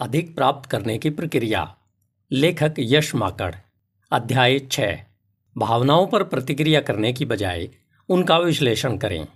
अधिक प्राप्त करने की प्रक्रिया। लेखक यश माकड़। अध्याय छः। भावनाओं पर प्रतिक्रिया करने की बजाय उनका विश्लेषण करें।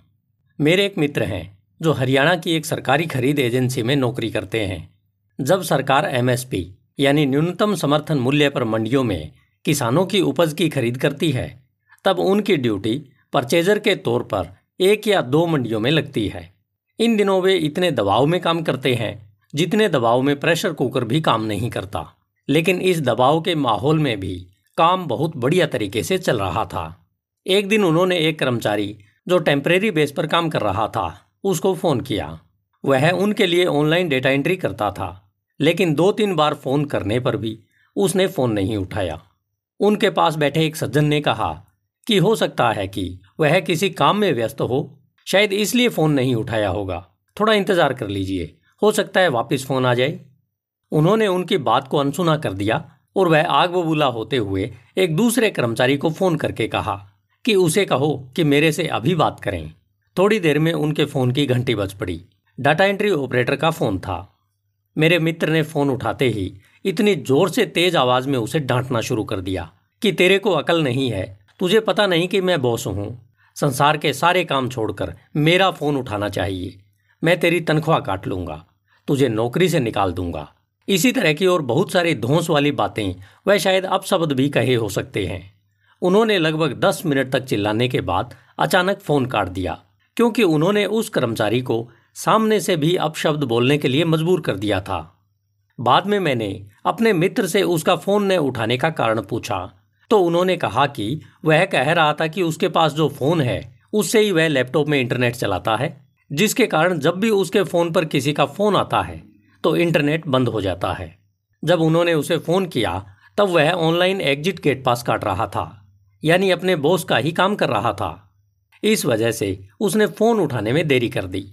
मेरे एक मित्र हैं, जो हरियाणा की एक सरकारी खरीद एजेंसी में नौकरी करते हैं। जब सरकार एमएसपी, यानी न्यूनतम समर्थन मूल्य पर मंडियों में किसानों की उपज की खरीद करती है, तब उनकी ड्यूटी परचेजर के तौर पर एक या दो मंडियों में लगती है। इन दिनों वे इतने दबाव में काम करते हैं जितने दबाव में प्रेशर कुकर भी काम नहीं करता। लेकिन इस दबाव के माहौल में भी काम बहुत बढ़िया तरीके से चल रहा था। एक दिन उन्होंने एक कर्मचारी जो टेम्परेरी बेस पर काम कर रहा था, उसको फ़ोन किया। वह उनके लिए ऑनलाइन डेटा एंट्री करता था, लेकिन दो तीन बार फ़ोन करने पर भी उसने फ़ोन नहीं उठाया। उनके पास बैठे एक सज्जन ने कहा कि हो सकता है कि वह किसी काम में व्यस्त हो, शायद इसलिए फ़ोन नहीं उठाया होगा। थोड़ा इंतज़ार कर लीजिए। हो सकता है वापस फ़ोन आ जाए। उन्होंने उनकी बात को अनसुना कर दिया और वह आग बबूला होते हुए एक दूसरे कर्मचारी को फ़ोन करके कहा कि उसे कहो कि मेरे से अभी बात करें। थोड़ी देर में उनके फ़ोन की घंटी बज पड़ी। डाटा एंट्री ऑपरेटर का फ़ोन था। मेरे मित्र ने फ़ोन उठाते ही इतनी ज़ोर से तेज़ आवाज़ में उसे डांटना शुरू कर दिया कि तेरे को अकल नहीं है, तुझे पता नहीं कि मैं बॉस हूँ। संसार के सारे काम छोड़कर मेरा फ़ोन उठाना चाहिए। मैं तेरी तनख्वाह काट लूँगा, तुझे नौकरी से निकाल दूँगा। इसी तरह की और बहुत सारी धोस वाली बातें वह शायद अपशब्द भी कहे हो सकते हैं। उन्होंने लगभग दस मिनट तक चिल्लाने के बाद अचानक फ़ोन काट दिया, क्योंकि उन्होंने उस कर्मचारी को सामने से भी अपशब्द बोलने के लिए मजबूर कर दिया था। बाद में मैंने अपने मित्र से उसका फ़ोन न उठाने का कारण पूछा तो उन्होंने कहा कि वह कह रहा था कि उसके पास जो फ़ोन है, उससे ही वह लैपटॉप में इंटरनेट चलाता है। जिसके कारण जब भी उसके फ़ोन पर किसी का फ़ोन आता है तो इंटरनेट बंद हो जाता है। जब उन्होंने उसे फ़ोन किया, तब वह ऑनलाइन एग्जिट गेट पास काट रहा था, यानी अपने बॉस का ही काम कर रहा था। इस वजह से उसने फ़ोन उठाने में देरी कर दी।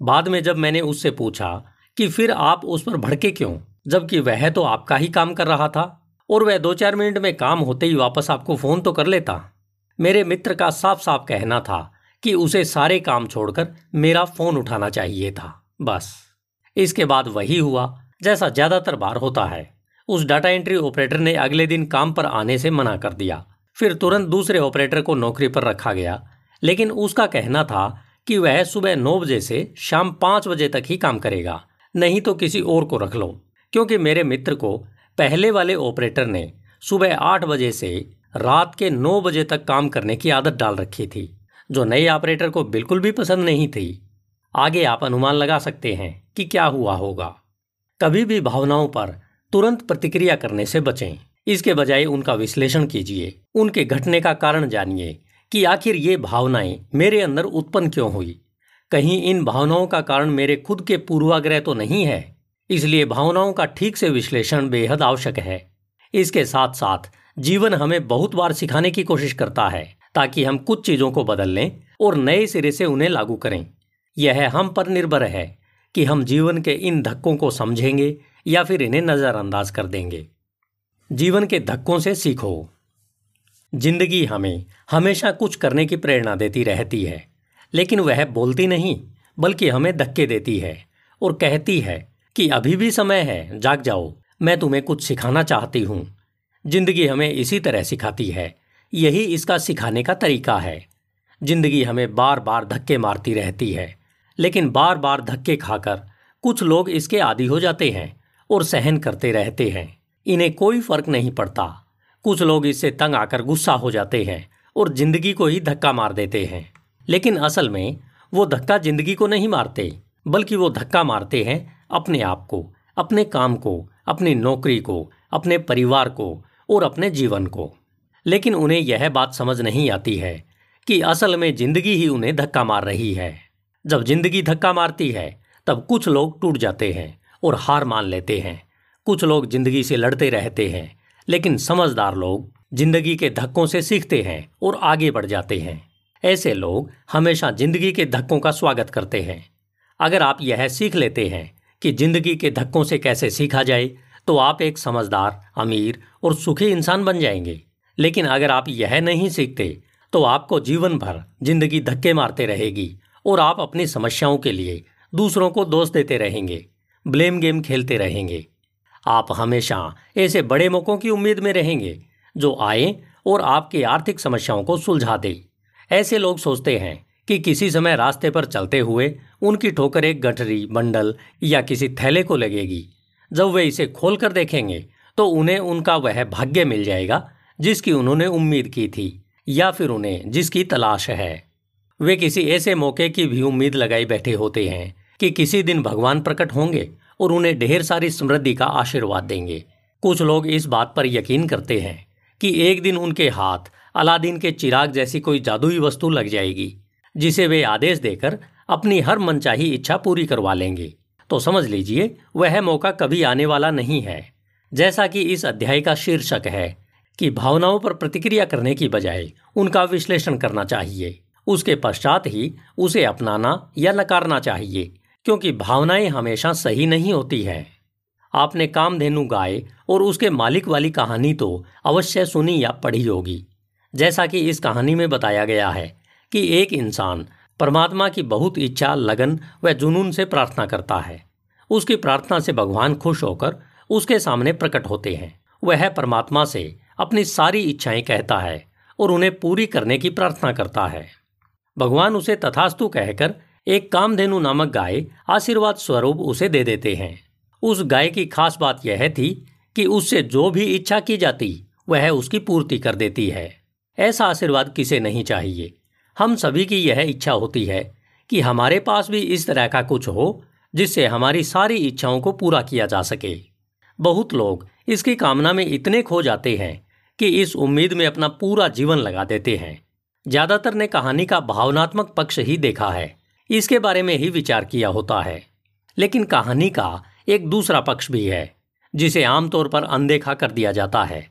बाद में जब मैंने उससे पूछा कि फिर आप उस पर भड़के क्यों, जबकि वह तो आपका ही काम कर रहा था, और वह दो चार मिनट में काम होते ही वापस आपको फ़ोन तो कर लेता। मेरे मित्र का साफ़ साफ़ कहना था कि उसे सारे काम छोड़कर मेरा फ़ोन उठाना चाहिए था, बस। इसके बाद वही हुआ, जैसा ज़्यादातर बार होता है। उस डाटा एंट्री ऑपरेटर ने अगले दिन काम पर आने से मना कर दिया। फिर तुरंत दूसरे ऑपरेटर को नौकरी पर रखा गया। लेकिन उसका कहना था कि वह सुबह नौ बजे से शाम पाँच बजे तक ही काम करेगा, नहीं तो किसी और को रख लो। क्योंकि मेरे मित्र को पहले वाले ऑपरेटर ने सुबह आठ बजे से रात के नौ बजे तक काम करने की आदत डाल रखी थी। जो नए ऑपरेटर को बिल्कुल भी पसंद नहीं थी। आगे आप अनुमान लगा सकते हैं कि क्या हुआ होगा। कभी भी भावनाओं पर तुरंत प्रतिक्रिया करने से बचें। इसके बजाय उनका विश्लेषण कीजिए। उनके घटने का कारण जानिए कि आखिर ये भावनाएँ मेरे अंदर उत्पन्न क्यों हुई। कहीं इन भावनाओं का कारण मेरे खुद के पूर्वाग्रह तो नहीं है। इसलिए भावनाओं का ठीक से विश्लेषण बेहद आवश्यक है। इसके साथ साथ जीवन हमें बहुत बार सिखाने की कोशिश करता है। ताकि हम कुछ चीज़ों को बदल लें और नए सिरे से उन्हें लागू करें। यह हम पर निर्भर है कि हम जीवन के इन धक्कों को समझेंगे या फिर इन्हें नज़रअंदाज कर देंगे। जीवन के धक्कों से सीखो। ज़िंदगी हमें हमेशा कुछ करने की प्रेरणा देती रहती है, लेकिन वह बोलती नहीं, बल्कि हमें धक्के देती है और कहती है कि अभी भी समय है, जाग जाओ, मैं तुम्हें कुछ सिखाना चाहती हूँ। ज़िंदगी हमें इसी तरह सिखाती है यही इसका सिखाने का तरीका है। ज़िंदगी हमें बार बार धक्के मारती रहती है, लेकिन बार बार धक्के खाकर कुछ लोग इसके आदि हो जाते हैं और सहन करते रहते हैं। इन्हें कोई फ़र्क नहीं पड़ता। कुछ लोग इससे तंग आकर गुस्सा हो जाते हैं और ज़िंदगी को ही धक्का मार देते हैं। लेकिन असल में वो धक्का ज़िंदगी को नहीं मारते, बल्कि वो धक्का मारते हैं अपने आप को, अपने काम को, अपनी नौकरी को, अपने परिवार को और अपने जीवन को। लेकिन उन्हें यह बात समझ नहीं आती है कि असल में ज़िंदगी ही उन्हें धक्का मार रही है। जब ज़िंदगी धक्का मारती है, तब कुछ लोग टूट जाते हैं और हार मान लेते हैं। कुछ लोग ज़िंदगी से लड़ते रहते हैं, लेकिन समझदार लोग ज़िंदगी के धक्कों से सीखते हैं और आगे बढ़ जाते हैं। ऐसे लोग हमेशा ज़िंदगी के धक्कों का स्वागत करते हैं। अगर आप यह सीख लेते हैं कि ज़िंदगी के धक्कों से कैसे सीखा जाए तो आप एक समझदार, अमीर और सुखी इंसान बन जाएँगे। लेकिन अगर आप यह नहीं सीखते तो आपको जीवन भर ज़िंदगी धक्के मारते रहेगी और आप अपनी समस्याओं के लिए दूसरों को दोष देते रहेंगे ब्लेम गेम खेलते रहेंगे। आप हमेशा ऐसे बड़े मौकों की उम्मीद में रहेंगे, जो आए और आपकी आर्थिक समस्याओं को सुलझा दे। ऐसे लोग सोचते हैं कि किसी समय रास्ते पर चलते हुए उनकी ठोकर एक गठरी बंडल या किसी थैले को लगेगी। जब वे इसे खोल कर देखेंगे तो उन्हें उनका वह भाग्य मिल जाएगा जिसकी उन्होंने उम्मीद की थी, या फिर उन्हें जिसकी तलाश है। वे किसी ऐसे मौके की भी उम्मीद लगाई बैठे होते हैं कि किसी दिन भगवान प्रकट होंगे और उन्हें ढेर सारी समृद्धि का आशीर्वाद देंगे। कुछ लोग इस बात पर यकीन करते हैं कि एक दिन उनके हाथ अलादीन के चिराग जैसी कोई जादुई वस्तु लग जाएगी, जिसे वे आदेश देकर अपनी हर मनचाही इच्छा पूरी करवा लेंगे। तो समझ लीजिए, वह मौका कभी आने वाला नहीं है, जैसा कि इस अध्याय का शीर्षक है। कि भावनाओं पर प्रतिक्रिया करने की बजाय उनका विश्लेषण करना चाहिए। उसके पश्चात ही उसे अपनाना या नकारना चाहिए, क्योंकि भावनाएँ हमेशा सही नहीं होती है। आपने कामधेनु गाय और उसके मालिक वाली कहानी तो अवश्य सुनी या पढ़ी होगी। जैसा कि इस कहानी में बताया गया है कि एक इंसान परमात्मा की बहुत इच्छा, लगन व जुनून से प्रार्थना करता है। उसकी प्रार्थना से भगवान खुश होकर उसके सामने प्रकट होते हैं। वह परमात्मा से अपनी सारी इच्छाएँ कहता है और उन्हें पूरी करने की प्रार्थना करता है। भगवान उसे तथास्तु कहकर एक कामधेनु नामक गाय आशीर्वाद स्वरूप उसे दे देते हैं। उस गाय की खास बात यह थी कि उससे जो भी इच्छा की जाती, वह उसकी पूर्ति कर देती है। ऐसा आशीर्वाद किसे नहीं चाहिए? हम सभी की यह इच्छा होती है कि हमारे पास भी इस तरह का कुछ हो, जिससे हमारी सारी इच्छाओं को पूरा किया जा सके। बहुत लोग इसकी कामना में इतने खो जाते हैं कि इस उम्मीद में अपना पूरा जीवन लगा देते हैं। ज़्यादातर ने कहानी का भावनात्मक पक्ष ही देखा है। इसके बारे में ही विचार किया होता है। लेकिन कहानी का एक दूसरा पक्ष भी है, जिसे आमतौर पर अनदेखा कर दिया जाता है।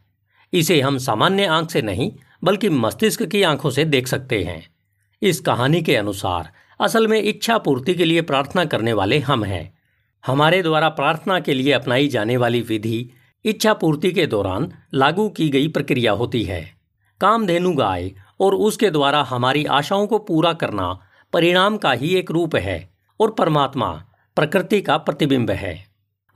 इसे हम सामान्य आँख से नहीं, बल्कि मस्तिष्क की आँखों से देख सकते हैं। इस कहानी के अनुसार, असल में इच्छा पूर्ति के लिए प्रार्थना करने वाले हम हैं। हमारे द्वारा प्रार्थना के लिए अपनाई जाने वाली विधि इच्छा पूर्ति के दौरान लागू की गई प्रक्रिया होती है। कामधेनु गाय और उसके द्वारा हमारी आशाओं को पूरा करना परिणाम का ही एक रूप है और परमात्मा प्रकृति का प्रतिबिंब है।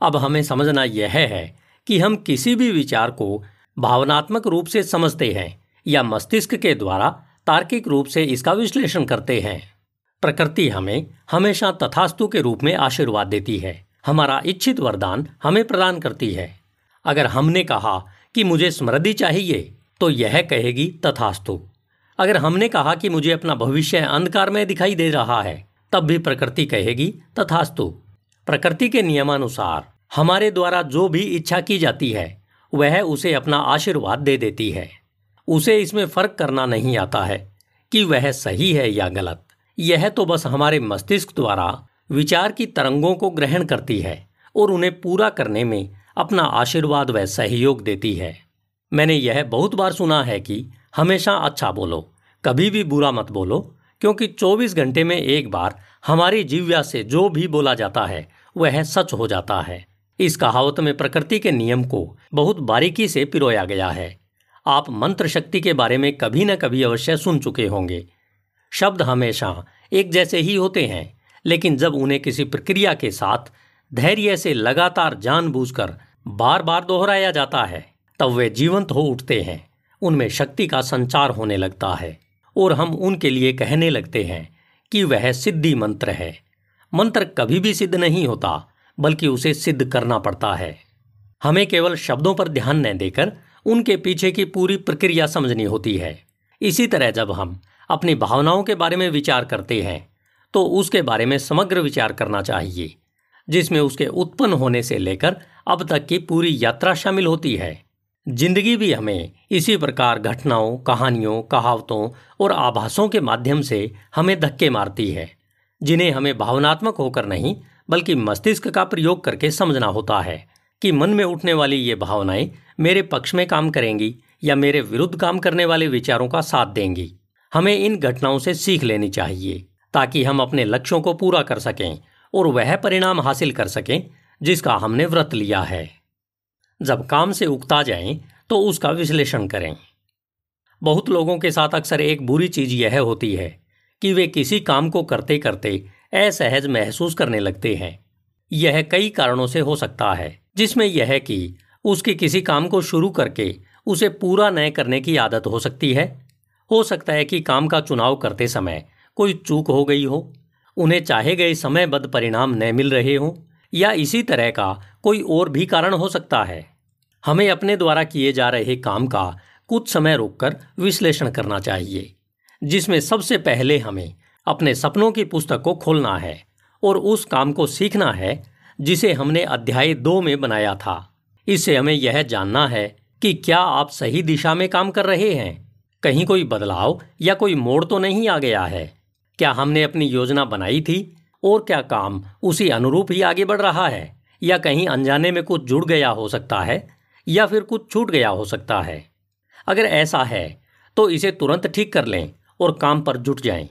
अब हमें समझना यह है कि हम किसी भी विचार को भावनात्मक रूप से समझते हैं या मस्तिष्क के द्वारा तार्किक रूप से इसका विश्लेषण करते हैं। प्रकृति हमें हमेशा तथास्तु के रूप में आशीर्वाद देती है। हमारा इच्छित वरदान हमें प्रदान करती है। अगर हमने कहा कि मुझे समृद्धि चाहिए तो यह कहेगी तथास्तु। अगर हमने कहा कि मुझे अपना भविष्य अंधकार में दिखाई दे रहा है, तब भी प्रकृति कहेगी तथास्तु। प्रकृति के नियमानुसार हमारे द्वारा जो भी इच्छा की जाती है, वह उसे अपना आशीर्वाद दे देती है। उसे इसमें फ़र्क करना नहीं आता है कि वह सही है या गलत। यह तो बस हमारे मस्तिष्क द्वारा विचार की तरंगों को ग्रहण करती है और उन्हें पूरा करने में अपना आशीर्वाद व सहयोग देती है। मैंने यह बहुत बार सुना है कि हमेशा अच्छा बोलो, कभी भी बुरा मत बोलो, क्योंकि 24 घंटे में एक बार हमारी जीव्या से जो भी बोला जाता है, वह सच हो जाता है। इस कहावत में प्रकृति के नियम को बहुत बारीकी से पिरोया गया है। आप मंत्र शक्ति के बारे में कभी न कभी अवश्य सुन चुके होंगे। शब्द हमेशा एक जैसे ही होते हैं, लेकिन जब उन्हें किसी प्रक्रिया के साथ धैर्य से लगातार जानबूझकर बार बार दोहराया जाता है, तब वे जीवंत हो उठते हैं। उनमें शक्ति का संचार होने लगता है और हम उनके लिए कहने लगते हैं कि वह सिद्धि मंत्र है। मंत्र कभी भी सिद्ध नहीं होता, बल्कि उसे सिद्ध करना पड़ता है। हमें केवल शब्दों पर ध्यान न देकर उनके पीछे की पूरी प्रक्रिया समझनी होती है। इसी तरह जब हम अपनी भावनाओं के बारे में विचार करते हैं तो उसके बारे में समग्र विचार करना चाहिए, जिसमें उसके उत्पन्न होने से लेकर अब तक की पूरी यात्रा शामिल होती है। ज़िंदगी भी हमें इसी प्रकार घटनाओं, कहानियों, कहावतों और आभासों के माध्यम से हमें धक्के मारती है, जिन्हें हमें भावनात्मक होकर नहीं, बल्कि मस्तिष्क का प्रयोग करके समझना होता है कि मन में उठने वाली ये भावनाएँ मेरे पक्ष में काम करेंगी या मेरे विरुद्ध काम करने वाले विचारों का साथ देंगी। हमें इन घटनाओं से सीख लेनी चाहिए, ताकि हम अपने लक्ष्यों को पूरा कर सकें और वह परिणाम हासिल कर सकें जिसका हमने व्रत लिया है। जब काम से उगता जाएँ तो उसका विश्लेषण करें। बहुत लोगों के साथ अक्सर एक बुरी चीज़ यह होती है कि वे किसी काम को करते करते असहज महसूस करने लगते हैं। यह कई कारणों से हो सकता है, जिसमें यह कि उसके किसी काम को शुरू करके उसे पूरा न करने की आदत हो सकती है। हो सकता है कि काम का चुनाव करते समय कोई चूक हो गई हो, उन्हें चाहे गए समयबद्ध परिणाम न मिल रहे हों। या इसी तरह का कोई और भी कारण हो सकता है। हमें अपने द्वारा किए जा रहे काम का कुछ समय रोककर विश्लेषण करना चाहिए, जिसमें सबसे पहले हमें अपने सपनों की पुस्तक को खोलना है और उस काम को सीखना है, जिसे हमने अध्याय दो में बनाया था। इससे हमें यह जानना है कि क्या आप सही दिशा में काम कर रहे हैं? कहीं कोई बदलाव या कोई मोड़ तो नहीं आ गया है? क्या हमने अपनी योजना बनाई थी? और क्या काम? उसी अनुरूप ही आगे बढ़ रहा है। या कहीं अनजाने में कुछ जुड़ गया हो सकता है, या फिर कुछ छूट गया हो सकता है। अगर ऐसा है तो इसे तुरंत ठीक कर लें और काम पर जुट जाएँ।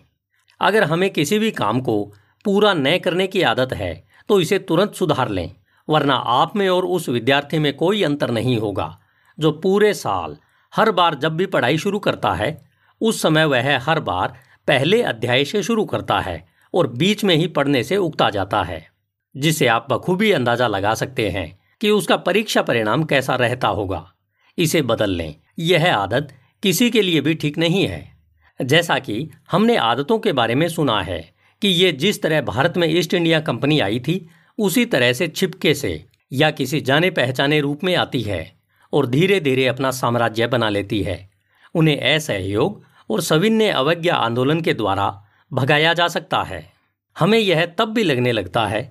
अगर हमें किसी भी काम को पूरा न करने की आदत है तो इसे तुरंत सुधार लें, वरना आप में और उस विद्यार्थी में कोई अंतर नहीं होगा, जो पूरे साल, हर बार जब भी पढ़ाई शुरू करता है, उस समय वह हर बार पहले अध्याय से शुरू करता है। और बीच में ही पढ़ने से उगता जाता है, जिससे आप बखूबी अंदाज़ा लगा सकते हैं कि उसका परीक्षा परिणाम कैसा रहता होगा। इसे बदल लें। यह आदत किसी के लिए भी ठीक नहीं है। जैसा कि हमने आदतों के बारे में सुना है कि ये जिस तरह भारत में ईस्ट इंडिया कंपनी आई थी, उसी तरह से छिपके से या किसी जाने पहचाने रूप में आती है और धीरे धीरे अपना साम्राज्य बना लेती है। उन्हें असहयोग और सविन्य अवज्ञा आंदोलन के द्वारा भगाया जा सकता है। हमें यह तब भी लगने लगता है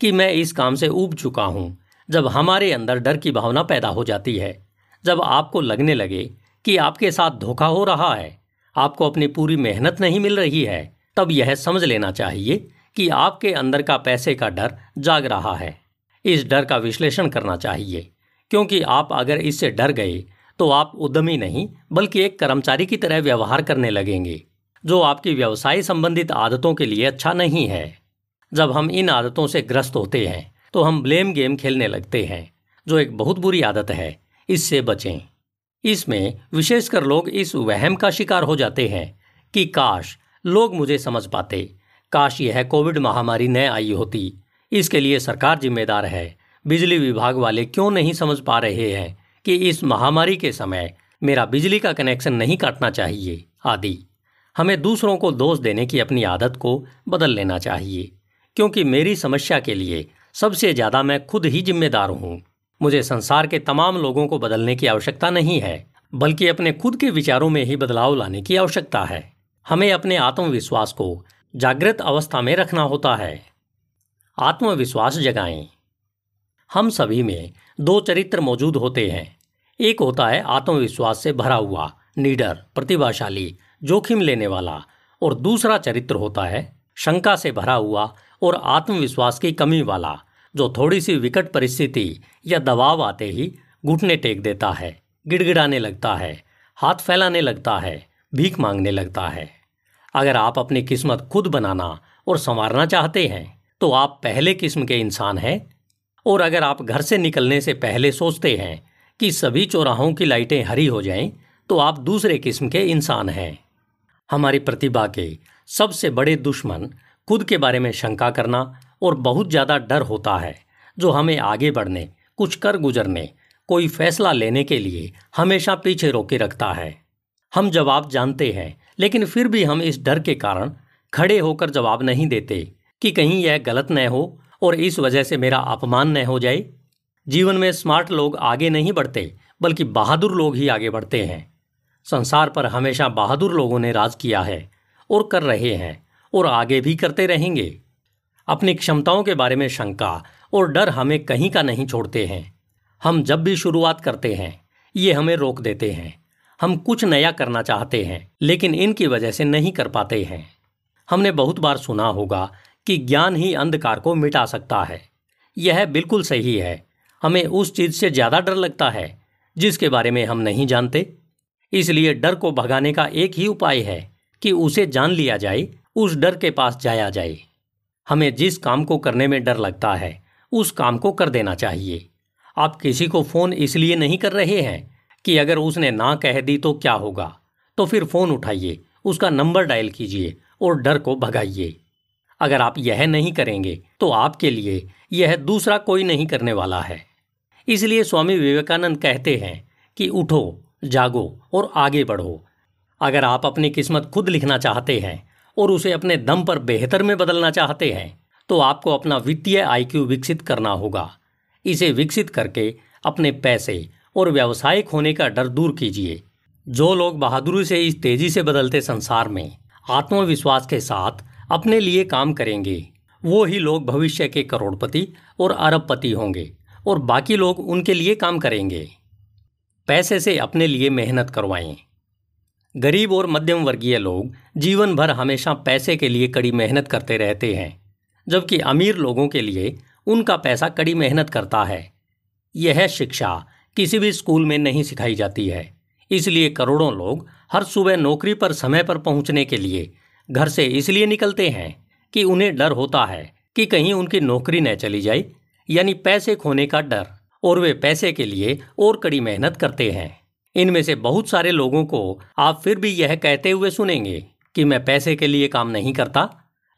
कि मैं इस काम से ऊब चुका हूँ, जब हमारे अंदर डर की भावना पैदा हो जाती है, जब आपको लगने लगे कि आपके साथ धोखा हो रहा है, आपको अपनी पूरी मेहनत नहीं मिल रही है, तब यह समझ लेना चाहिए कि आपके अंदर का पैसे का डर जाग रहा है। इस डर का विश्लेषण करना चाहिए, क्योंकि आप अगर इससे डर गए तो आप उद्यमी नहीं, बल्कि एक कर्मचारी की तरह व्यवहार करने लगेंगे। जो आपकी व्यवसाय संबंधित आदतों के लिए अच्छा नहीं है। जब हम इन आदतों से ग्रस्त होते हैं तो हम ब्लेम गेम खेलने लगते हैं, जो एक बहुत बुरी आदत है। इससे बचें। इसमें विशेषकर लोग इस वहम का शिकार हो जाते हैं कि काश लोग मुझे समझ पाते। काश यह कोविड महामारी न आई होती। इसके लिए सरकार जिम्मेदार है। बिजली विभाग वाले क्यों नहीं समझ पा रहे हैं कि इस महामारी के समय मेरा बिजली का कनेक्शन नहीं काटना चाहिए, आदि। हमें दूसरों को दोष देने की अपनी आदत को बदल लेना चाहिए, क्योंकि मेरी समस्या के लिए सबसे ज़्यादा मैं खुद ही जिम्मेदार हूँ। मुझे संसार के तमाम लोगों को बदलने की आवश्यकता नहीं है, बल्कि अपने खुद के विचारों में ही बदलाव लाने की आवश्यकता है। हमें अपने आत्मविश्वास को जागृत अवस्था में रखना होता है। आत्मविश्वास जगाएँ। हम सभी में दो चरित्र मौजूद होते हैं। एक होता है आत्मविश्वास से भरा हुआ, नीडर, प्रतिभाशाली जोखिम लेने वाला और दूसरा चरित्र होता है शंका से भरा हुआ और आत्मविश्वास की कमी वाला जो थोड़ी सी विकट परिस्थिति या दबाव आते ही घुटने टेक देता है गिड़गिड़ाने लगता है हाथ फैलाने लगता है भीख मांगने लगता है। अगर आप अपनी किस्मत खुद बनाना और संवारना चाहते हैं तो आप पहले किस्म के इंसान हैं। और अगर आप घर से निकलने से पहले सोचते हैं कि सभी चौराहों की लाइटें हरी हो जाएँ, तो आप दूसरे किस्म के इंसान हैं। हमारी प्रतिभा के सबसे बड़े दुश्मन खुद के बारे में शंका करना और बहुत ज़्यादा डर होता है, जो हमें आगे बढ़ने, कुछ कर गुजरने, कोई फैसला लेने के लिए हमेशा पीछे रोके रखता है। हम जवाब जानते हैं, लेकिन फिर भी हम इस डर के कारण खड़े होकर जवाब नहीं देते कि कहीं यह गलत न हो और इस वजह से मेरा अपमान न हो जाए। जीवन में स्मार्ट लोग आगे नहीं बढ़ते, बल्कि बहादुर लोग ही आगे बढ़ते हैं। संसार पर हमेशा बहादुर लोगों ने राज किया है और कर रहे हैं और आगे भी करते रहेंगे। अपनी क्षमताओं के बारे में शंका और डर हमें कहीं का नहीं छोड़ते हैं। हम जब भी शुरुआत करते हैं, ये हमें रोक देते हैं। हम कुछ नया करना चाहते हैं, लेकिन इनकी वजह से नहीं कर पाते हैं। हमने बहुत बार सुना होगा कि ज्ञान ही अंधकार को मिटा सकता है। यह बिल्कुल सही है। हमें उस चीज़ से ज़्यादा डर लगता है, जिसके बारे में हम नहीं जानते। इसलिए डर को भगाने का एक ही उपाय है कि उसे जान लिया जाए, उस डर के पास जाया जाए। हमें जिस काम को करने में डर लगता है, उस काम को कर देना चाहिए। आप किसी को फ़ोन इसलिए नहीं कर रहे हैं कि अगर उसने ना कह दी तो क्या होगा? तो फिर फ़ोन उठाइए, उसका नंबर डायल कीजिए और डर को भगाइए। अगर आप यह नहीं करेंगे तो आपके लिए यह दूसरा कोई नहीं करने वाला है। इसलिए स्वामी विवेकानंद कहते हैं कि उठो जागो और आगे बढ़ो। अगर आप अपनी किस्मत खुद लिखना चाहते हैं और उसे अपने दम पर बेहतर में बदलना चाहते हैं तो आपको अपना वित्तीय आईक्यू विकसित करना होगा। इसे विकसित करके अपने पैसे और व्यावसायिक होने का डर दूर कीजिए। जो लोग बहादुरी से इस तेज़ी से बदलते संसार में आत्मविश्वास के साथ अपने लिए काम करेंगे, वो ही लोग भविष्य के करोड़पति और अरबपति होंगे और बाकी लोग उनके लिए काम करेंगे। पैसे से अपने लिए मेहनत करवाएँ। गरीब और मध्यम वर्गीय लोग जीवन भर हमेशा पैसे के लिए कड़ी मेहनत करते रहते हैं, जबकि अमीर लोगों के लिए उनका पैसा कड़ी मेहनत करता है। यह शिक्षा किसी भी स्कूल में नहीं सिखाई जाती है, इसलिए करोड़ों लोग हर सुबह नौकरी पर समय पर पहुँचने के लिए घर से इसलिए निकलते हैं कि उन्हें डर होता है कि कहीं उनकी नौकरी न चली जाए, यानी पैसे खोने का डर। और वे पैसे के लिए और कड़ी मेहनत करते हैं। इनमें से बहुत सारे लोगों को आप फिर भी यह कहते हुए सुनेंगे कि मैं पैसे के लिए काम नहीं करता।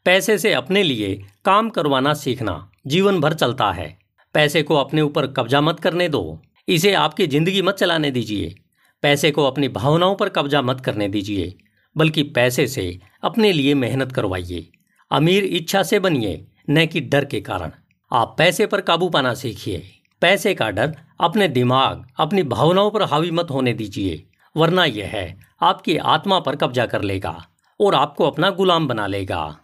पैसे से अपने लिए काम करवाना सीखना जीवन भर चलता है। पैसे को अपने ऊपर कब्जा मत करने दो। इसे आपकी ज़िंदगी मत चलाने दीजिए। पैसे को अपनी भावनाओं पर कब्जा मत करने दीजिए, बल्कि पैसे से अपने लिए मेहनत करवाइए। अमीर इच्छा से बनिए, न कि डर के कारण। आप पैसे पर काबू पाना सीखिए। पैसे का डर अपने दिमाग, अपनी भावनाओं पर हावी मत होने दीजिए। वरना यह है, आपकी आत्मा पर कब्जा कर लेगा और आपको अपना गुलाम बना लेगा।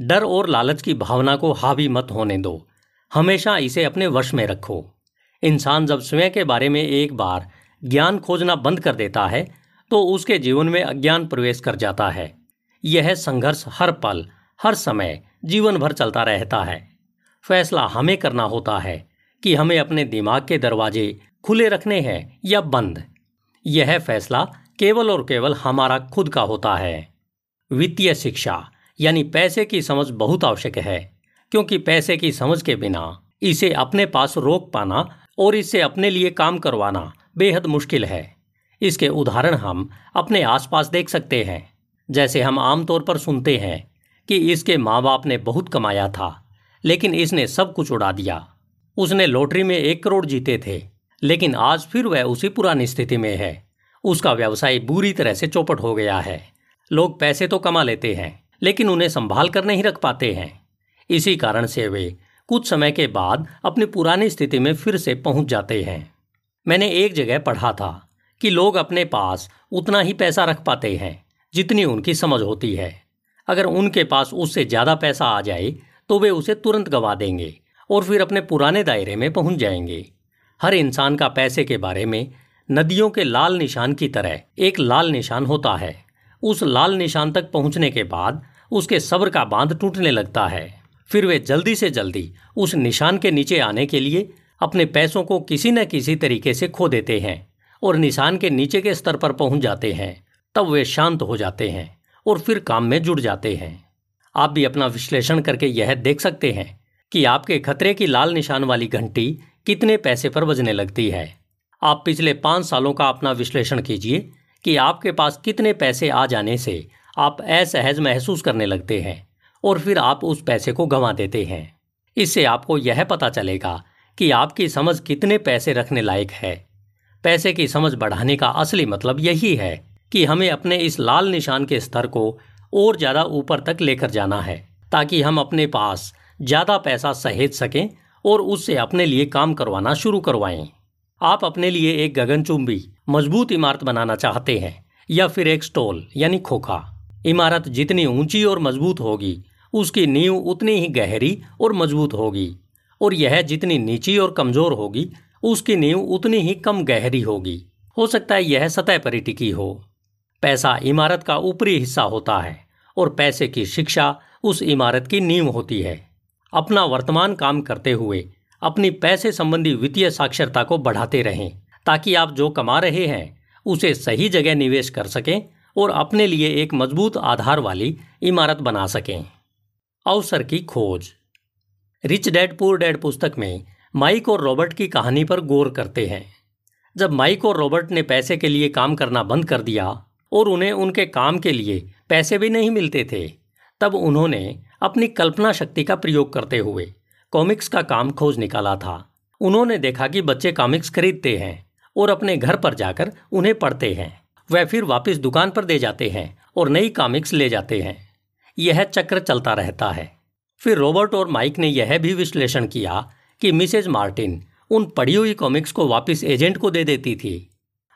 डर और लालच की भावना को हावी मत होने दो। हमेशा इसे अपने वश में रखो। इंसान जब स्वयं के बारे में एक बार ज्ञान खोजना बंद कर देता है तो उसके जीवन में अज्ञान प्रवेश कर जाता है। यह संघर्ष हर पल, हर समय, जीवन भर चलता रहता है। फैसला हमें करना होता है। कि हमें अपने दिमाग के दरवाजे खुले रखने हैं या बंद। यह फैसला केवल और केवल हमारा खुद का होता है। वित्तीय शिक्षा, यानी पैसे की समझ बहुत आवश्यक है, क्योंकि पैसे की समझ के बिना इसे अपने पास रोक पाना और इससे अपने लिए काम करवाना बेहद मुश्किल है। इसके उदाहरण हम अपने आसपास देख सकते हैं। जैसे हम आमतौर पर सुनते हैं कि इसके माँ बाप ने बहुत कमाया था, लेकिन इसने सब कुछ उड़ा दिया। उसने लॉटरी में एक करोड़ जीते थे, लेकिन आज फिर वह उसी पुरानी स्थिति में है। उसका व्यवसाय बुरी तरह से चौपट हो गया है। लोग पैसे तो कमा लेते हैं, लेकिन उन्हें संभाल कर नहीं रख पाते हैं। इसी कारण से वे कुछ समय के बाद अपनी पुरानी स्थिति में फिर से पहुँच जाते हैं। मैंने एक जगह पढ़ा था कि लोग अपने पास उतना ही पैसा रख पाते हैं, जितनी उनकी समझ होती है। अगर उनके पास उससे ज़्यादा पैसा आ जाए तो वे उसे तुरंत गवा देंगे। और फिर अपने पुराने दायरे में पहुँच जाएँगे। हर इंसान का पैसे के बारे में नदियों के लाल निशान की तरह एक लाल निशान होता है। उस लाल निशान तक पहुँचने के बाद उसके सब्र का बाँध टूटने लगता है। फिर वे जल्दी से जल्दी उस निशान के नीचे आने के लिए अपने पैसों को किसी न किसी तरीके से खो देते हैं और निशान के नीचे के स्तर पर पहुँच जाते हैं। तब वे शांत हो जाते हैं और फिर काम में जुड़ जाते हैं। आप भी अपना विश्लेषण करके यह देख सकते हैं कि आपके खतरे की लाल निशान वाली घंटी कितने पैसे पर बजने लगती है। आप पिछले पाँच सालों का अपना विश्लेषण कीजिए कि आपके पास कितने पैसे आ जाने से आप असहज महसूस करने लगते हैं और फिर आप उस पैसे को गंवा देते हैं। इससे आपको यह पता चलेगा कि आपकी समझ कितने पैसे रखने लायक है। पैसे की समझ बढ़ाने का असली मतलब यही है कि हमें अपने इस लाल निशान के स्तर को और ज़्यादा ऊपर तक लेकर जाना है, ताकि हम अपने पास ज़्यादा पैसा सहेज सकें और उससे अपने लिए काम करवाना शुरू करवाएँ। आप अपने लिए एक गगनचुंबी, मज़बूत इमारत बनाना चाहते हैं या फिर एक स्टॉल, यानी खोखा। इमारत जितनी ऊँची और मज़बूत होगी, उसकी नींव उतनी ही गहरी और मज़बूत होगी और यह जितनी नीची और कमज़ोर होगी, उसकी नींव उतनी ही कम गहरी होगी। हो सकता है यह सतह पर टिकी हो। पैसा इमारत का ऊपरी हिस्सा होता है और पैसे की शिक्षा उस इमारत की नींव होती है। अपना वर्तमान काम करते हुए अपनी पैसे संबंधी वित्तीय साक्षरता को बढ़ाते रहें, ताकि आप जो कमा रहे हैं, उसे सही जगह निवेश कर सकें और अपने लिए एक मज़बूत आधार वाली इमारत बना सकें। अवसर की खोज। रिच डैड, पुअर डैड पुस्तक में माइक और रॉबर्ट की कहानी पर गौर करते हैं। जब माइक और रॉबर्ट ने पैसे के लिए काम करना बंद कर दिया और उन्हें उनके काम के लिए पैसे भी नहीं मिलते थे, तब उन्होंने अपनी कल्पना शक्ति का प्रयोग करते हुए कॉमिक्स का काम खोज निकाला था। उन्होंने देखा कि बच्चे कॉमिक्स खरीदते हैं और अपने घर पर जाकर उन्हें पढ़ते हैं। वह फिर वापस दुकान पर दे जाते हैं और नई कॉमिक्स ले जाते हैं। यह चक्र चलता रहता है। फिर रॉबर्ट और माइक ने यह भी विश्लेषण किया कि मिसेज मार्टिन उन पढ़ी हुई कॉमिक्स को वापस एजेंट को दे देती थी।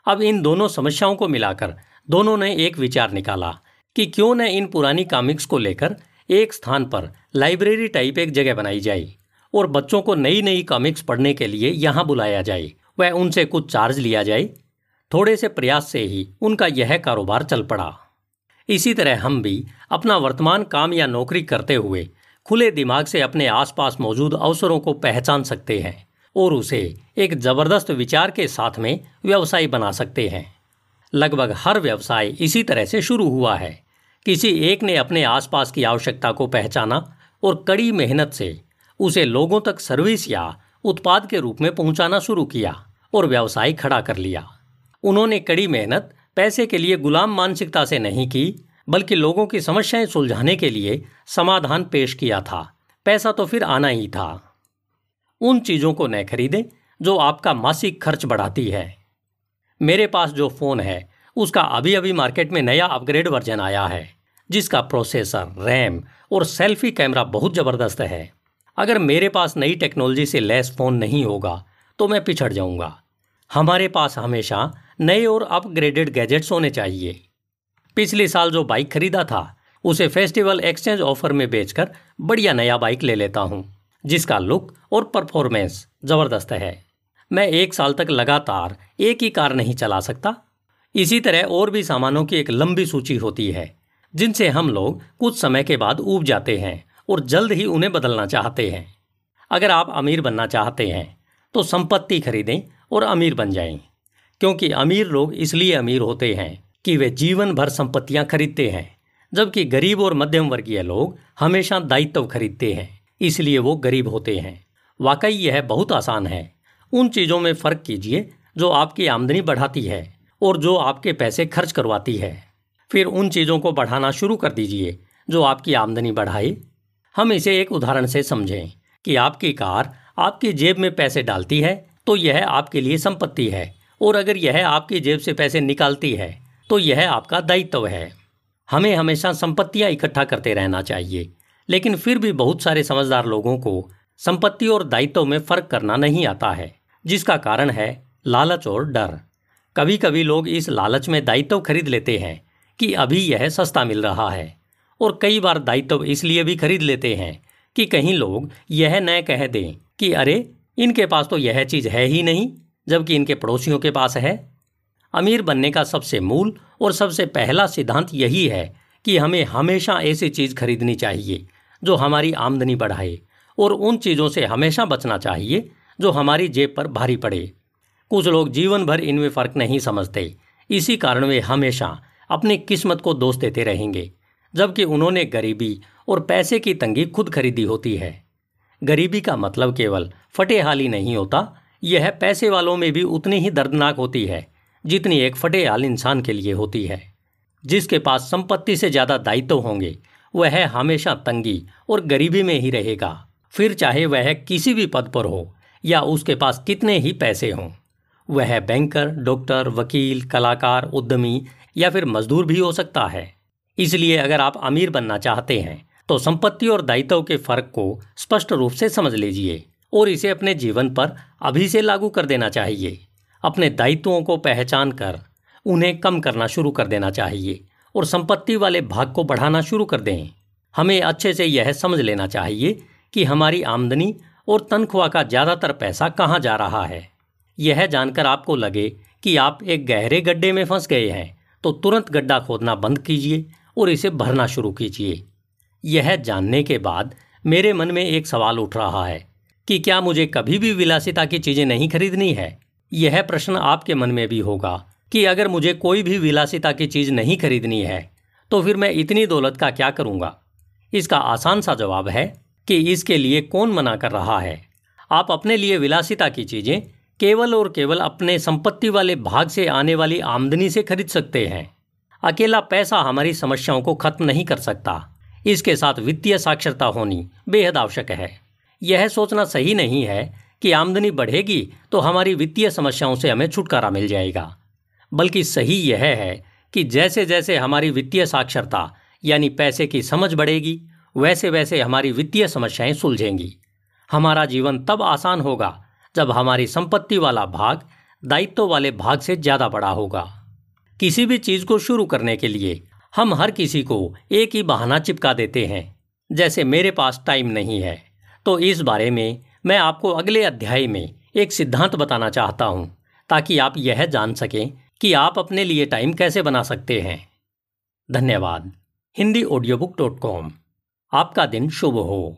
अब इन दोनों समस्याओं को मिलाकर दोनों ने एक विचार निकाला कि क्यों न इन पुरानी कॉमिक्स को लेकर एक स्थान पर लाइब्रेरी टाइप एक जगह बनाई जाए और बच्चों को नई नई कॉमिक्स पढ़ने के लिए यहाँ बुलाया जाए। वह उनसे कुछ चार्ज लिया जाए। थोड़े से प्रयास से ही उनका यह कारोबार चल पड़ा। इसी तरह हम भी अपना वर्तमान काम या नौकरी करते हुए खुले दिमाग से अपने आसपास मौजूद अवसरों को पहचान सकते हैं और उसे एक ज़बरदस्त विचार के साथ में व्यवसाय बना सकते हैं। लगभग हर व्यवसाय इसी तरह से शुरू हुआ है। किसी एक ने अपने आसपास की आवश्यकता को पहचाना और कड़ी मेहनत से उसे लोगों तक सर्विस या उत्पाद के रूप में पहुंचाना शुरू किया और व्यवसाय खड़ा कर लिया। उन्होंने कड़ी मेहनत, पैसे के लिए गुलाम मानसिकता से नहीं की, बल्कि लोगों की समस्याएँ सुलझाने के लिए समाधान पेश किया था। पैसा तो फिर आना ही था। उन चीज़ों को न खरीदें जो आपका मासिक खर्च बढ़ाती है। मेरे पास जो फ़ोन है उसका अभी अभी मार्केट में नया अपग्रेड वर्जन आया है, जिसका प्रोसेसर, रैम और सेल्फी कैमरा बहुत ज़बरदस्त है। अगर मेरे पास नई टेक्नोलॉजी से लेस फ़ोन नहीं होगा तो मैं पिछड़ जाऊँगा। हमारे पास हमेशा नए और अपग्रेडेड गैजेट्स होने चाहिए। पिछले साल जो बाइक खरीदा था, उसे फेस्टिवल एक्सचेंज ऑफ़र में बेचकर बढ़िया नया बाइक ले लेता हूँ, जिसका लुक और परफॉर्मेंस ज़बरदस्त है। मैं एक साल तक लगातार एक ही कार नहीं चला सकता इसी तरह और भी सामानों की एक लंबी सूची होती है, जिनसे हम लोग कुछ समय के बाद ऊब जाते हैं और जल्द ही उन्हें बदलना चाहते हैं। अगर आप अमीर बनना चाहते हैं तो संपत्ति खरीदें और अमीर बन जाएँ, क्योंकि अमीर लोग इसलिए अमीर होते हैं कि वे जीवन भर संपत्तियाँ खरीदते हैं, जबकि गरीब और मध्यम वर्गीय लोग हमेशा दायित्व खरीदते हैं, इसलिए वो गरीब होते हैं। वाकई यह बहुत आसान है। उन चीज़ों में फ़र्क कीजिए जो आपकी आमदनी बढ़ाती है। और जो आपके पैसे खर्च करवाती है। फिर उन चीज़ों को बढ़ाना शुरू कर दीजिए, जो आपकी आमदनी बढ़ाए। हम इसे एक उदाहरण से समझें कि आपकी कार आपकी जेब में पैसे डालती है तो यह आपके लिए संपत्ति है। और अगर यह आपकी जेब से पैसे निकालती है तो यह आपका दायित्व है। हमें हमेशा संपत्तियाँ इकट्ठा करते रहना चाहिए, लेकिन फिर भी बहुत सारे समझदार लोगों को संपत्ति और दायित्व में फ़र्क करना नहीं आता है, जिसका कारण है लालच और डर। कभी कभी लोग इस लालच में दायित्व खरीद लेते हैं कि अभी यह सस्ता मिल रहा है। और कई बार दायित्व इसलिए भी खरीद लेते हैं कि कहीं लोग यह न कह दें कि, अरे, इनके पास तो यह चीज़ है ही नहीं, जबकि इनके पड़ोसियों के पास है। अमीर बनने का सबसे मूल और सबसे पहला सिद्धांत यही है कि हमें हमेशा ऐसी चीज़ खरीदनी चाहिए, जो हमारी आमदनी बढ़ाए और उन चीज़ों से हमेशा बचना चाहिए, जो हमारी जेब पर भारी पड़े। कुछ लोग जीवन भर इनमें फ़र्क नहीं समझते। इसी कारण वे हमेशा अपनी किस्मत को दोष देते रहेंगे, जबकि उन्होंने गरीबी और पैसे की तंगी खुद खरीदी होती है। गरीबी का मतलब केवल फटे हाल ही नहीं होता, यह पैसे वालों में भी उतनी ही दर्दनाक होती है, जितनी एक फटे हाल इंसान के लिए होती है। जिसके पास संपत्ति से ज़्यादा दायित्व होंगे, वह हमेशा तंगी और गरीबी में ही रहेगा। फिर चाहे वह किसी भी पद पर हो या उसके पास कितने ही पैसे हों। वह बैंकर, डॉक्टर, वकील, कलाकार, उद्यमी या फिर मजदूर भी हो सकता है। इसलिए अगर आप अमीर बनना चाहते हैं तो संपत्ति और दायित्व के फ़र्क को स्पष्ट रूप से समझ लीजिए और इसे अपने जीवन पर अभी से लागू कर देना चाहिए। अपने दायित्वों को पहचान कर उन्हें कम करना शुरू कर देना चाहिए और संपत्ति वाले भाग को बढ़ाना शुरू कर दें। हमें अच्छे से यह समझ लेना चाहिए कि हमारी आमदनी और तनख्वाह का ज़्यादातर पैसा कहाँ जा रहा है। यह जानकर आपको लगे कि आप एक गहरे गड्ढे में फंस गए हैं तो तुरंत गड्ढा खोदना बंद कीजिए और इसे भरना शुरू कीजिए। यह जानने के बाद मेरे मन में एक सवाल उठ रहा है कि क्या मुझे कभी भी विलासिता की चीज़ें नहीं खरीदनी है? यह प्रश्न आपके मन में भी होगा कि अगर मुझे कोई भी विलासिता की चीज़ नहीं खरीदनी है तो फिर मैं इतनी दौलत का क्या करूँगा? इसका आसान सा जवाब है कि इसके लिए कौन मना कर रहा है? आप अपने लिए विलासिता की चीज़ें केवल और केवल अपने संपत्ति वाले भाग से आने वाली आमदनी से खरीद सकते हैं। अकेला पैसा हमारी समस्याओं को खत्म नहीं कर सकता। इसके साथ वित्तीय साक्षरता होनी बेहद आवश्यक है। यह सोचना सही नहीं है कि आमदनी बढ़ेगी तो हमारी वित्तीय समस्याओं से हमें छुटकारा मिल जाएगा। बल्कि सही यह है कि जैसे जैसे हमारी वित्तीय साक्षरता यानी पैसे की समझ बढ़ेगी वैसे वैसे हमारी वित्तीय समस्याएँ सुलझेंगी। हमारा जीवन तब आसान होगा जब हमारी संपत्ति वाला भाग दायित्व वाले भाग से ज़्यादा बड़ा होगा। किसी भी चीज़ को शुरू करने के लिए हम हर किसी को एक ही बहाना चिपका देते हैं, जैसे मेरे पास टाइम नहीं है। तो इस बारे में मैं आपको अगले अध्याय में एक सिद्धांत बताना चाहता हूँ, ताकि आप यह जान सकें कि आप अपने लिए टाइम कैसे बना सकते हैं। धन्यवाद। Hindi audio book dot com. आपका दिन शुभ हो।